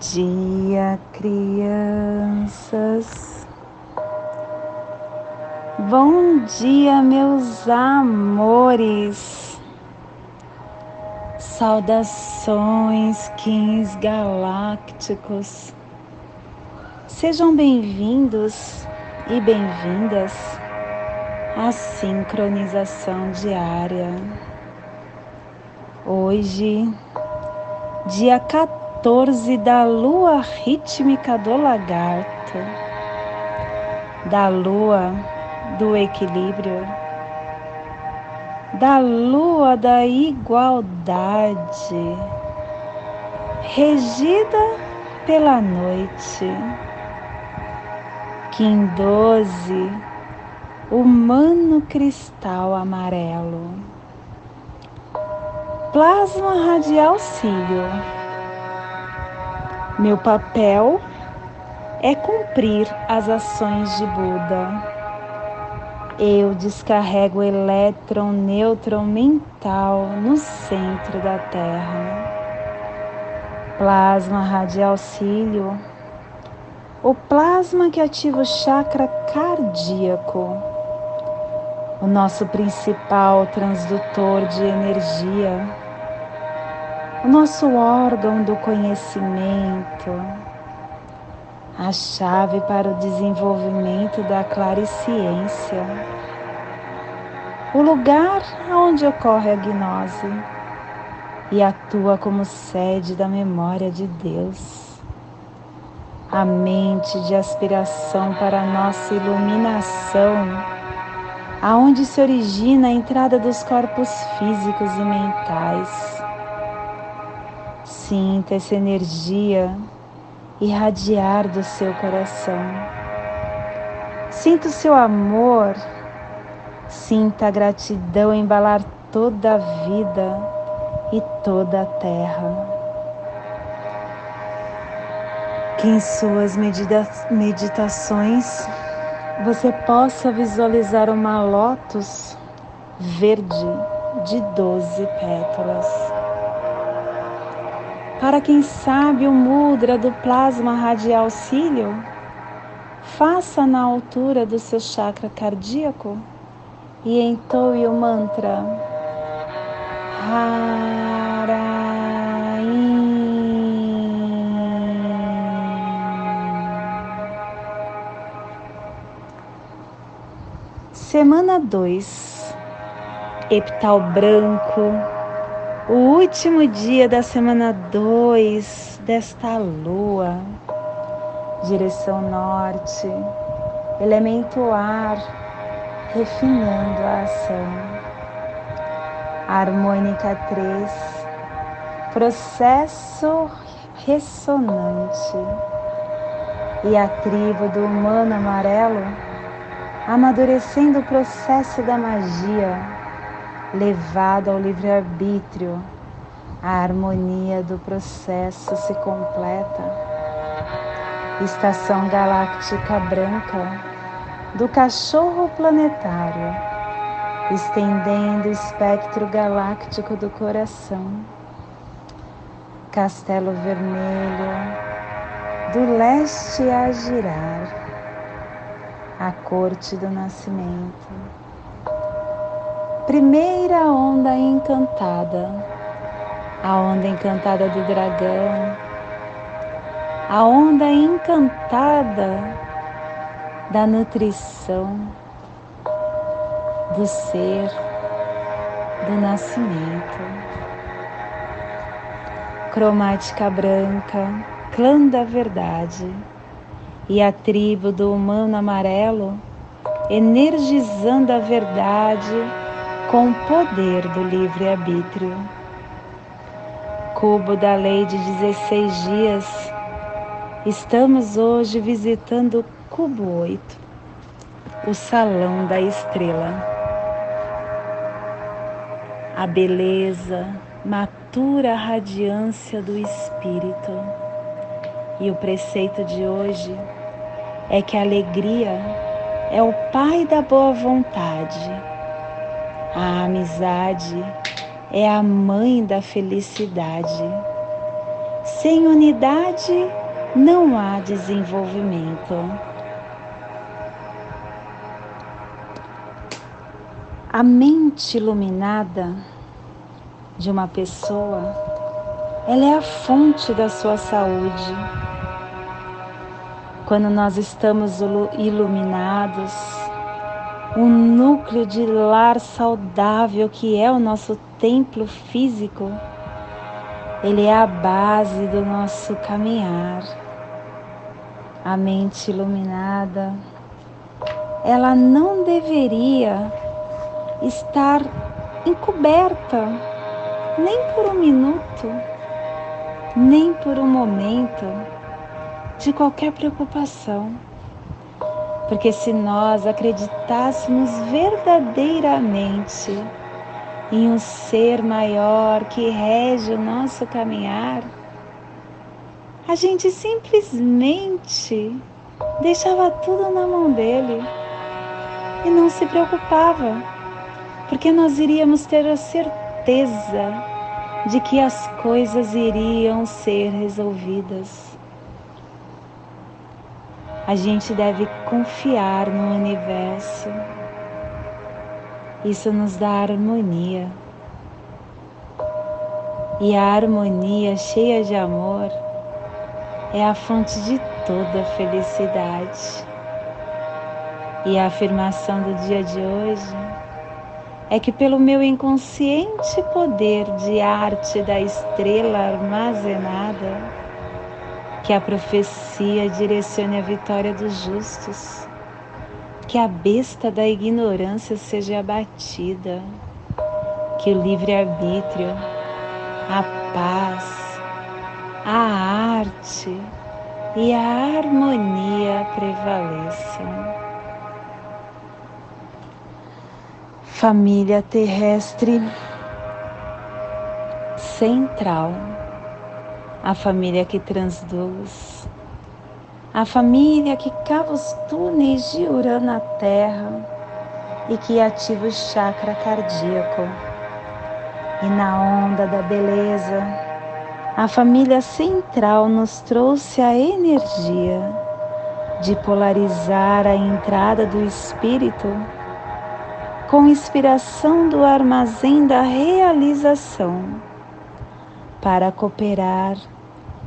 Dia, crianças. Bom dia, meus amores. Saudações, kings galácticos. Sejam bem-vindos e bem-vindas à sincronização diária. Hoje, dia 14 14 da lua rítmica do lagarto, da lua do equilíbrio, da lua da igualdade, regida pela noite. Kim 12, humano cristal amarelo. Plasma radial cílio meu papel é cumprir as ações de Buda. Eu descarrego o elétron nêutron mental no centro da Terra. Plasma radial cílio, o plasma que ativa o chakra cardíaco, o nosso principal transdutor de energia o nosso órgão do conhecimento, a chave para o desenvolvimento da clariciência, o lugar onde ocorre a gnose e atua como sede da memória de Deus. A mente de aspiração para a nossa iluminação, aonde se origina a entrada dos corpos físicos e mentais Sinta essa energia irradiar do seu coração. Sinta o seu amor, sinta a gratidão embalar toda a vida e toda a terra. Que em suas medita meditações você possa visualizar uma lótus verde de doze pétalas para quem sabe o mudra do plasma radial cílio, faça na altura do seu chakra cardíaco e entoe o mantra. Semana 2 Epital branco o último dia da semana 2 desta lua, direção norte, elemento ar, refinando a ação. Harmônica 3, processo ressonante. E a tribo do humano amarelo, amadurecendo o processo da magia levado ao livre-arbítrio, a harmonia do processo se completa. Estação galáctica branca do cachorro planetário, estendendo o espectro galáctico do coração. Castelo vermelho, do leste a girar, a corte do nascimento primeira onda encantada, a onda encantada do dragão, a onda encantada da nutrição, do ser, do nascimento. Cromática branca, clã da verdade, e a tribo do humano amarelo, energizando a verdade com o poder do livre-arbítrio. Cubo da lei de 16 dias, estamos hoje visitando o Cubo 8, o Salão da Estrela. A beleza, matura radiância do Espírito. E o preceito de hoje é que a alegria é o Pai da boa vontade a amizade é a mãe da felicidade. Sem unidade não há desenvolvimento. A mente iluminada de uma pessoa, ela é a fonte da sua saúde. Quando nós estamos iluminados, o núcleo de lar saudável que é o nosso templo físico, ele é a base do nosso caminhar. A mente iluminada, ela não deveria estar encoberta nem por um minuto, nem por um momento de qualquer preocupação. Porque se nós acreditássemos verdadeiramente em um ser maior que rege o nosso caminhar, a gente simplesmente deixava tudo na mão dele e não se preocupava, porque nós iríamos ter a certeza de que as coisas iriam ser resolvidas. A gente deve confiar no universo isso nos dá harmonia. E a harmonia cheia de amor é a fonte de toda felicidade. E a afirmação do dia de hoje é que, pelo meu inconsciente poder de arte da estrela armazenada, que a profecia direcione a vitória dos justos. Que a besta da ignorância seja abatida, que o livre-arbítrio, a paz, a arte e a harmonia prevaleçam. Família terrestre central, a família que transduz a família que cava os túneis de Urã na terra e que ativa o chakra cardíaco. E na onda da beleza, a família central nos trouxe a energia de polarizar a entrada do espírito com inspiração do armazém da realização para cooperar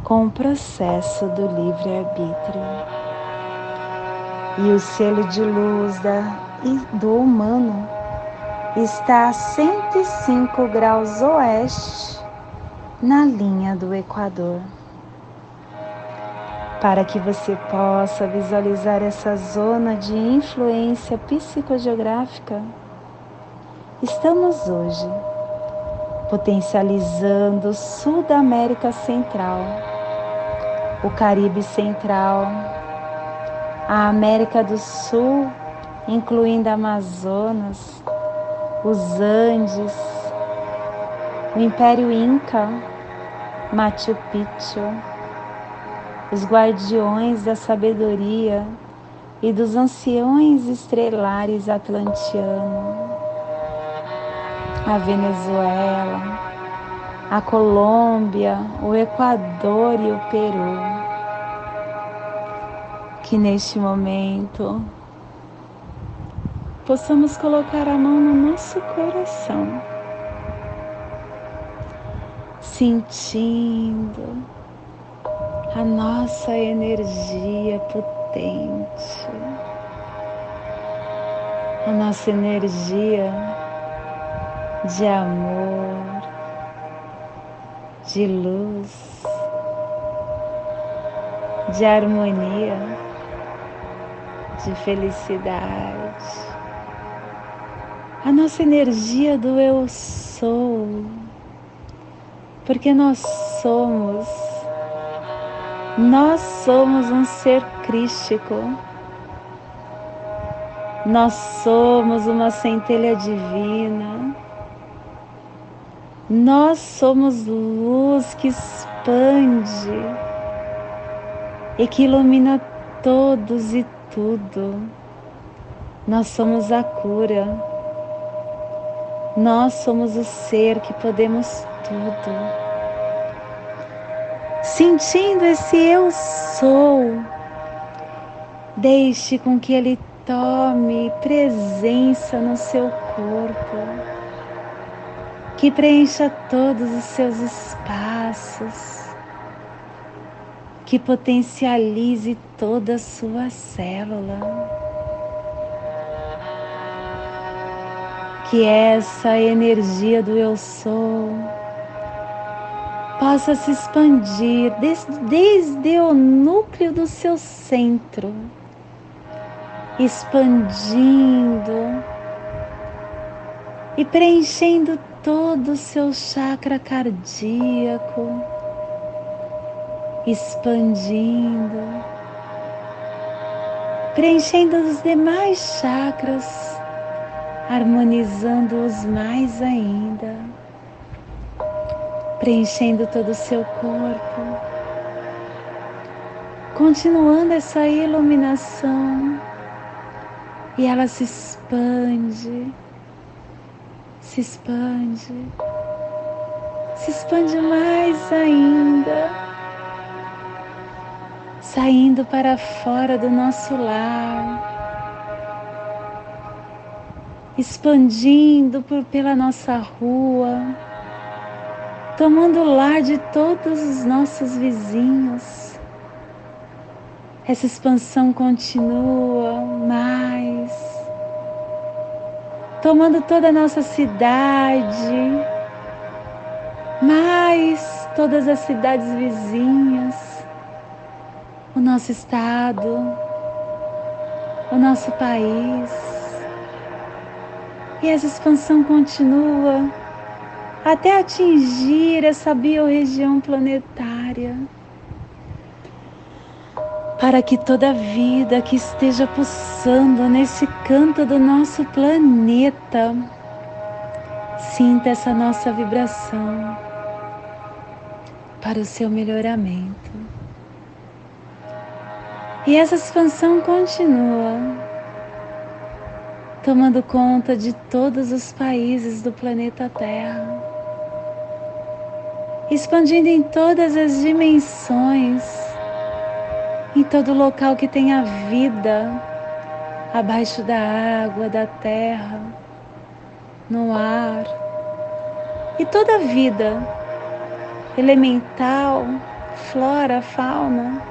com o processo do livre-arbítrio. E o selo de luz da, do humano está a 105 graus oeste na linha do Equador. Para que você possa visualizar essa zona de influência psicogeográfica, estamos hoje potencializando sul América Central o Caribe Central, a América do Sul, incluindo Amazonas, os Andes, o Império Inca, Machu Picchu, os guardiões da sabedoria e dos anciões estrelares atlantianos, a Venezuela, a Colômbia, o Equador e o Peru. Que neste momento possamos colocar a mão no nosso coração, sentindo a nossa energia potente, a nossa energia de amor de luz, de harmonia, de felicidade. A nossa energia do eu sou, porque nós somos, nós somos um ser crístico. Nós somos uma centelha divina nós somos luz que expande e que ilumina todos e tudo. Nós somos a cura. Nós somos o ser que podemos tudo. sentindo esse eu sou. Deixe com que ele tome presença no seu corpo, que preencha todos os seus espaços, que potencialize toda a sua célula. Que essa energia do eu sou possa se expandir desde, desde o núcleo do seu centro, expandindo e preenchendo todo o seu chakra cardíaco, expandindo, preenchendo os demais chakras, harmonizando-os mais ainda preenchendo todo o seu corpo, continuando essa iluminação e ela se expande, se expande, se expande mais ainda, saindo para fora do nosso lar, expandindo por, pela nossa rua. Tomando o lar de todos os nossos vizinhos. Essa expansão continua mais, tomando toda a nossa cidade, mais todas as cidades vizinhas, o nosso estado, o nosso país. E essa expansão continua até atingir essa biorregião planetária, para que toda vida que esteja pulsando nesse canto do nosso planeta sinta essa nossa vibração para o seu melhoramento. E essa expansão continua tomando conta de todos os países do planeta Terra expandindo em todas as dimensões, em todo local que tenha vida, abaixo da água, da terra, no ar. E toda vida elemental, flora, fauna.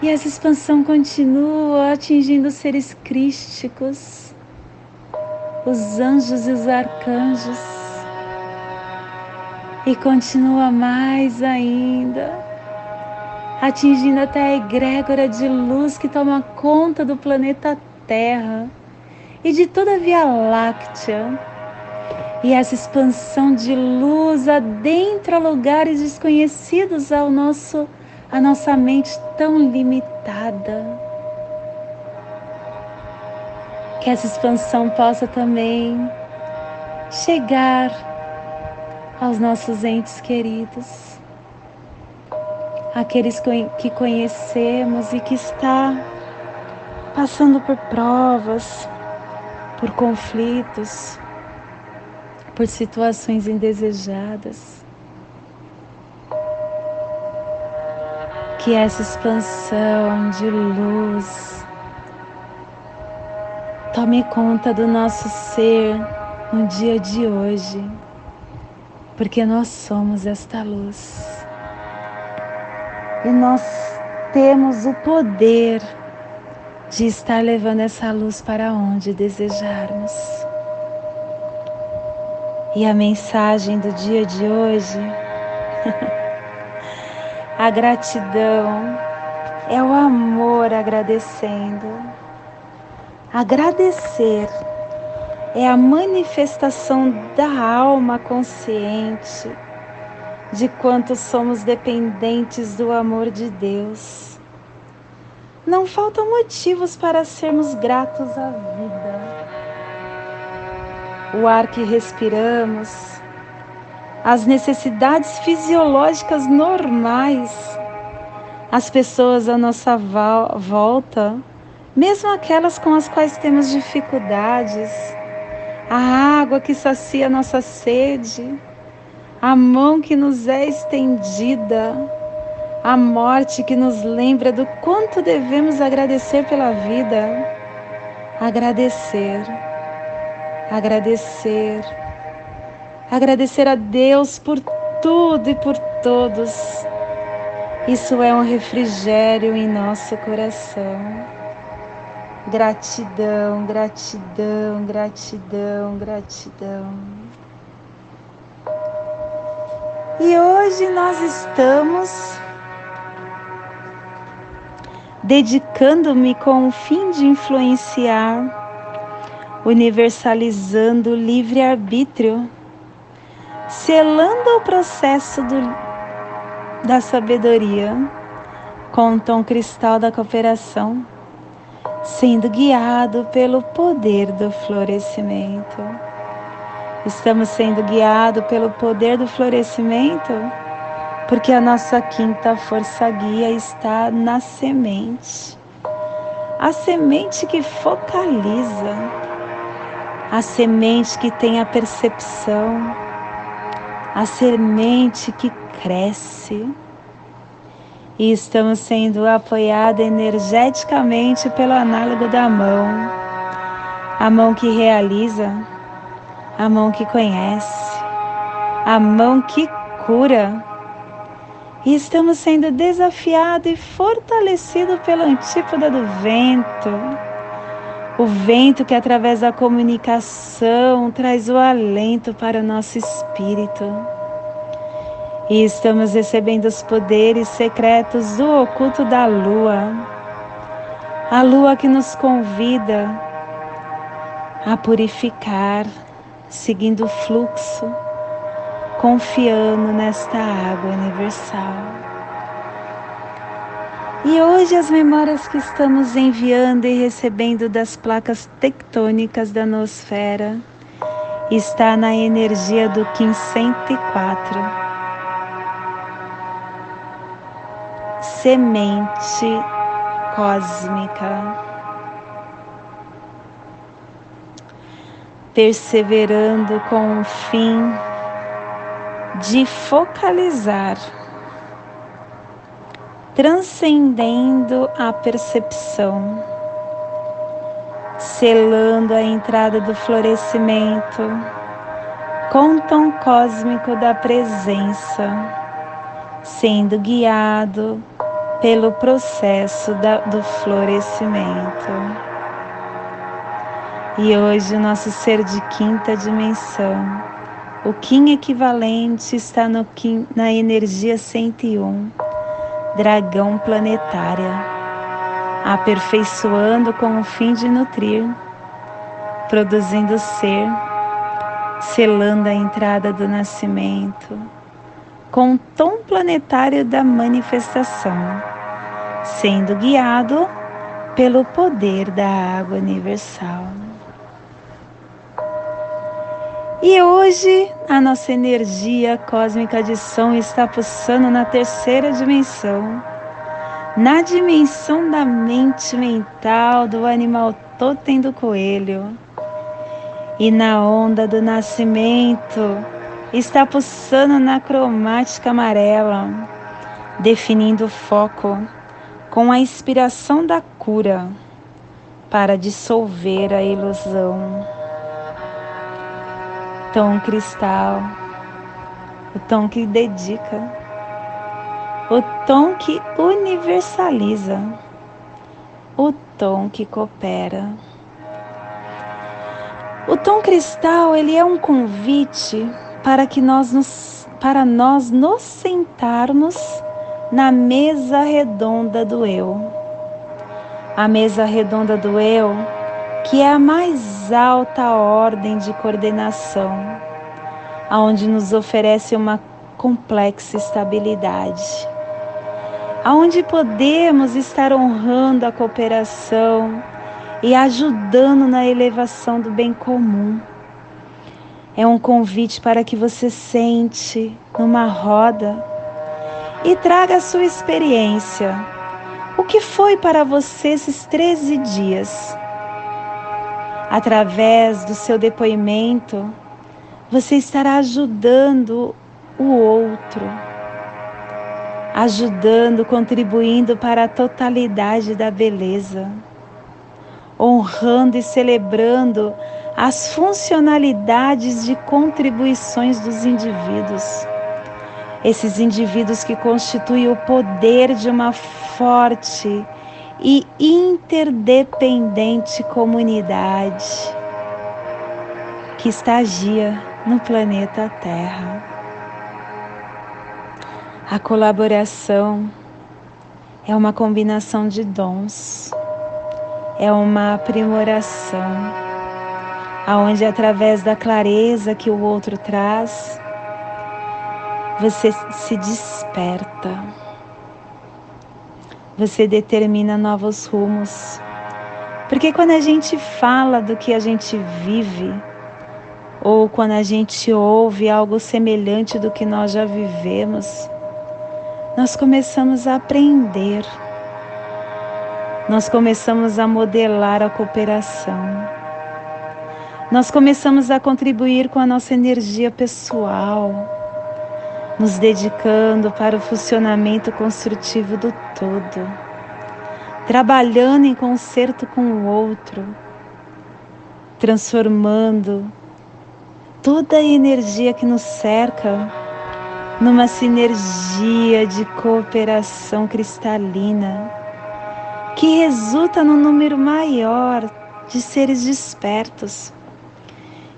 E essa expansão continua atingindo seres crísticos, os anjos e os arcanjos e continua mais ainda, atingindo até a egrégora de luz que toma conta do planeta Terra e de toda a Via Láctea. E essa expansão de luz adentra lugares desconhecidos ao nosso, à nossa mente tão limitada. Que essa expansão possa também chegar aos nossos entes queridos, aqueles que conhecemos e que está passando por provas, por conflitos, por situações indesejadas. Que essa expansão de luz tome conta do nosso ser no dia de hoje porque nós somos esta luz. E nós temos o poder de estar levando essa luz para onde desejarmos. E a mensagem do dia de hoje, a gratidão é o amor agradecendo. Agradecer é a manifestação da alma consciente de quanto somos dependentes do amor de Deus. Não faltam motivos para sermos gratos à vida. O ar que respiramos, as necessidades fisiológicas normais, as pessoas à nossa volta, mesmo aquelas com as quais temos dificuldades, a água que sacia nossa sede, a mão que nos é estendida, a morte que nos lembra do quanto devemos agradecer pela vida. Agradecer, agradecer, agradecer a Deus por tudo e por todos. Isso é um refrigério em nosso coração. Gratidão, gratidão, gratidão, gratidão. E hoje nós estamos dedicando-me com o fim de influenciar, universalizando o livre-arbítrio, selando o processo do, da sabedoria com o tom cristal da cooperação, sendo guiado pelo poder do florescimento. Estamos sendo guiados pelo poder do florescimento porque a nossa quinta força guia está na semente. A semente que focaliza, a semente que tem a percepção, a semente que cresce. E estamos sendo apoiados energeticamente pelo análogo da mão, a mão que realiza a mão que conhece, a mão que cura. E estamos sendo desafiados e fortalecidos pela antípoda do vento. O vento que, através da comunicação, traz o alento para o nosso espírito. E estamos recebendo os poderes secretos do oculto da lua. A lua que nos convida a purificar, seguindo o fluxo, confiando nesta água universal. E hoje as memórias que estamos enviando e recebendo das placas tectônicas da nosfera está na energia do Kim 104. Semente cósmica. Perseverando com o fim de focalizar, transcendendo a percepção, selando a entrada do florescimento com o tom cósmico da presença, sendo guiado pelo processo da, do florescimento. E hoje o nosso ser de quinta dimensão, o Kim equivalente está no Kim, na energia 101, dragão planetária, aperfeiçoando com o fim de nutrir, produzindo ser, selando a entrada do nascimento, com o tom planetário da manifestação, sendo guiado pelo poder da água universal. E hoje a nossa energia cósmica de som está pulsando na terceira dimensão, na dimensão da mente mental do animal totem do coelho. E na onda do nascimento está pulsando na cromática amarela, definindo o foco com a inspiração da cura para dissolver a ilusão tom cristal, o tom que dedica, o tom que universaliza, o tom que coopera. O tom cristal, ele é um convite para que nós nos, para nós nos sentarmos na mesa redonda do eu. A mesa redonda do eu que é a mais alta ordem de coordenação, aonde nos oferece uma complexa estabilidade, aonde podemos estar honrando a cooperação e ajudando na elevação do bem comum. É um convite para que você sente numa roda e traga a sua experiência. O que foi para você esses 13 dias? Através do seu depoimento, você estará ajudando o outro, ajudando, contribuindo para a totalidade da beleza, honrando e celebrando as funcionalidades de contribuições dos indivíduos. Esses indivíduos que constituem o poder de uma forte e interdependente comunidade que estagia no planeta Terra. A colaboração é uma combinação de dons, é uma aprimoração, aonde através da clareza que o outro traz, você se desperta, você determina novos rumos. Porque quando a gente fala do que a gente vive, ou quando a gente ouve algo semelhante do que nós já vivemos, nós começamos a aprender, nós começamos a modelar a cooperação, nós começamos a contribuir com a nossa energia pessoal, nos dedicando para o funcionamento construtivo do todo, trabalhando em concerto com o outro, transformando toda a energia que nos cerca numa sinergia de cooperação cristalina que resulta num número maior de seres despertos.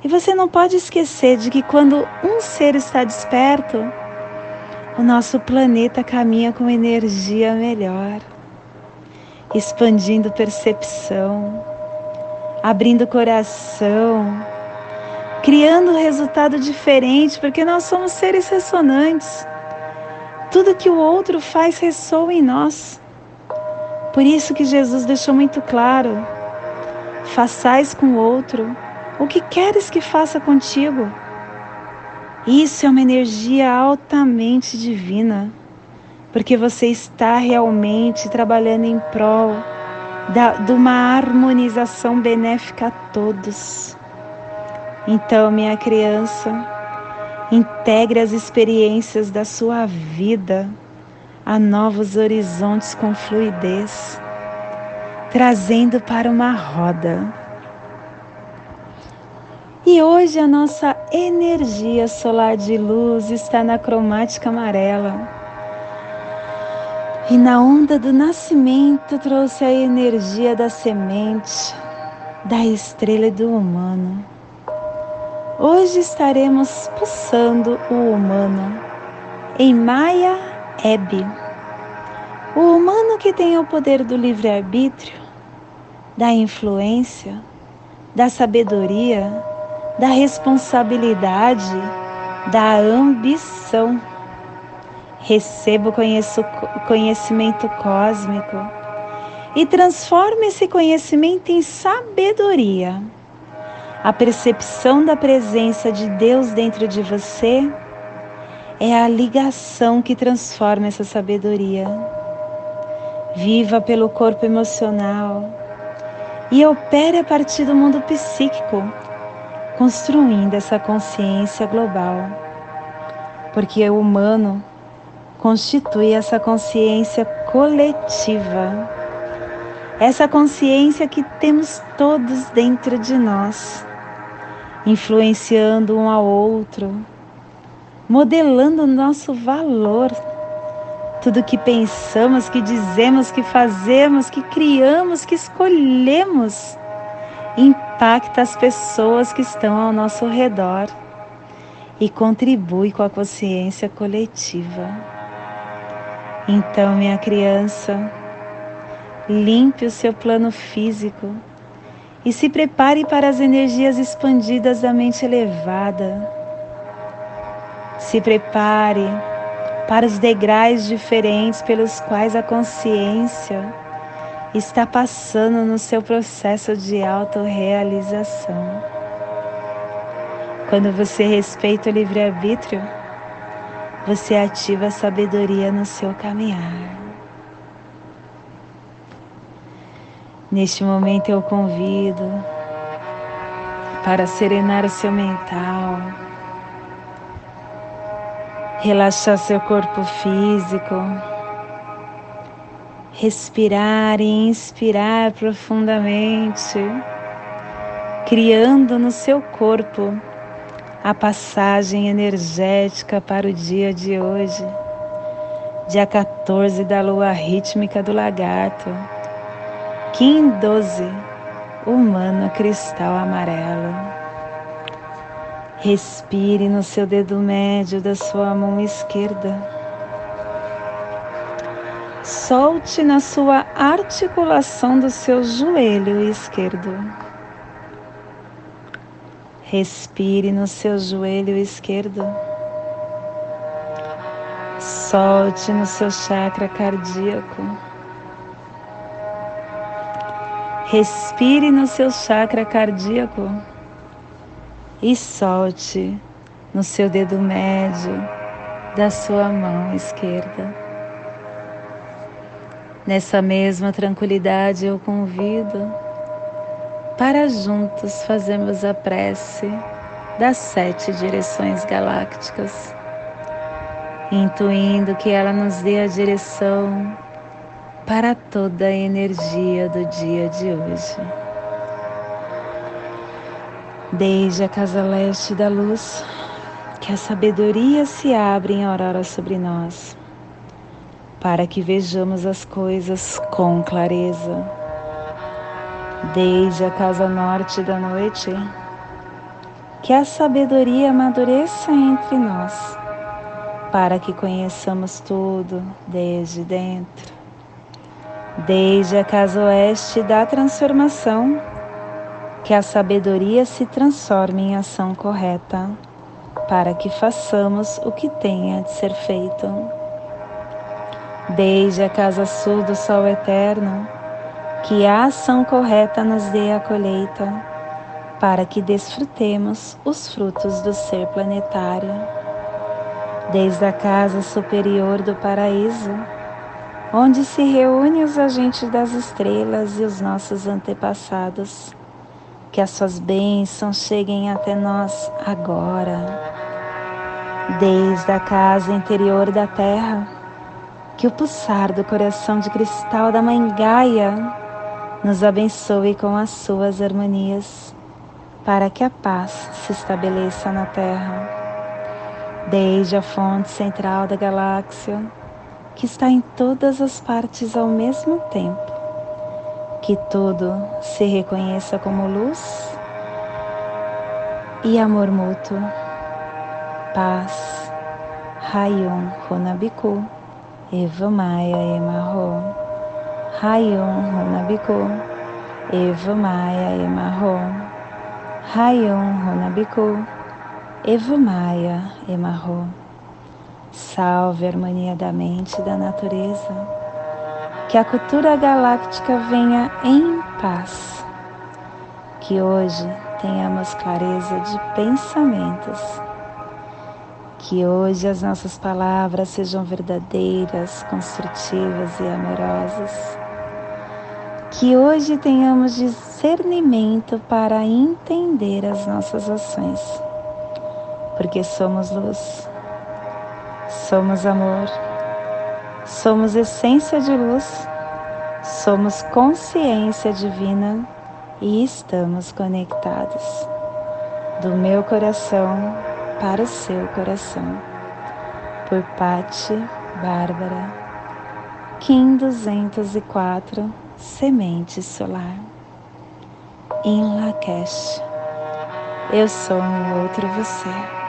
E você não pode esquecer de que quando um ser está desperto, o nosso planeta caminha com energia melhor, expandindo percepção, abrindo coração, criando resultado diferente, porque nós somos seres ressonantes. Tudo que o outro faz ressoa em nós. Por isso que Jesus deixou muito claro: façais com o outro o que queres que faça contigo. Isso é uma energia altamente divina, porque você está realmente trabalhando em prol da, de uma harmonização benéfica a todos. Então, minha criança, integre as experiências da sua vida a novos horizontes com fluidez, trazendo para uma roda. E hoje a nossa energia solar de luz está na cromática amarela. E na onda do nascimento trouxe a energia da semente, da estrela do humano. Hoje estaremos pulsando o humano em Maya Eb. O humano que tem o poder do livre-arbítrio, da influência, da sabedoria, da responsabilidade, da ambição. Receba o conhecimento cósmico e transforme esse conhecimento em sabedoria a percepção da presença de Deus dentro de você é a ligação que transforma essa sabedoria. Viva pelo corpo emocional e opere a partir do mundo psíquico, construindo essa consciência global. Porque o humano constitui essa consciência coletiva, essa consciência que temos todos dentro de nós influenciando um ao outro, modelando o nosso valor. Tudo que pensamos, que dizemos, que fazemos, que criamos, que escolhemos, impacta as pessoas que estão ao nosso redor e contribui com a consciência coletiva. Então, minha criança, limpe o seu plano físico e se prepare para as energias expandidas da mente elevada. Se prepare para os degraus diferentes pelos quais a consciência está passando no seu processo de autorrealização. Quando você respeita o livre-arbítrio, você ativa a sabedoria no seu caminhar. Neste momento eu convido para serenar o seu mental, Relaxar seu corpo físico. Respirar e inspirar profundamente, criando no seu corpo a passagem energética para o dia de hoje, dia 14 da lua rítmica do lagarto, Kim 12, humano cristal amarelo. Respire no seu dedo médio da sua mão esquerda. Solte na sua articulação do seu joelho esquerdo. Respire no seu joelho esquerdo. Solte no seu chakra cardíaco. Respire no seu chakra cardíaco e solte no seu dedo médio da sua mão esquerda. Nessa mesma tranquilidade eu convido para juntos fazermos a prece das sete direções galácticas, intuindo que ela nos dê a direção para toda a energia do dia de hoje. Desde a casa leste da luz, que a sabedoria se abre em aurora sobre nós, para que vejamos as coisas com clareza. Desde a casa norte da noite, que a sabedoria amadureça entre nós, para que conheçamos tudo desde dentro. Desde a casa oeste da transformação, que a sabedoria se transforme em ação correta, para que façamos o que tenha de ser feito. Desde a casa sul do sol eterno, que a ação correta nos dê a colheita, para que desfrutemos os frutos do ser planetário. Desde a casa superior do paraíso, onde se reúnem os agentes das estrelas e os nossos antepassados, que as suas bênçãos cheguem até nós agora, desde a casa interior da terra, que o pulsar do coração de cristal da Mãe Gaia nos abençoe com as suas harmonias, para que a paz se estabeleça na terra, desde a fonte central da galáxia, que está em todas as partes ao mesmo tempo que tudo se reconheça como luz e amor mútuo, paz, Rayon Runabiku, Eva Maia Emarro, Rayon Runabiku, Eva Maia Emarro, Rayon Runabiku, Eva Maia Emarro. Salve a harmonia da mente e da natureza que a cultura galáctica venha em paz. Que hoje tenhamos clareza de pensamentos. Que hoje as nossas palavras sejam verdadeiras, construtivas e amorosas. Que hoje tenhamos discernimento para entender as nossas ações. Porque somos luz, somos amor Somos essência de luz, somos consciência divina e estamos conectados do meu coração para o seu coração. Por Pati Bárbara, Kim 204, Semente Solar. Em Lakesh, eu sou um outro você.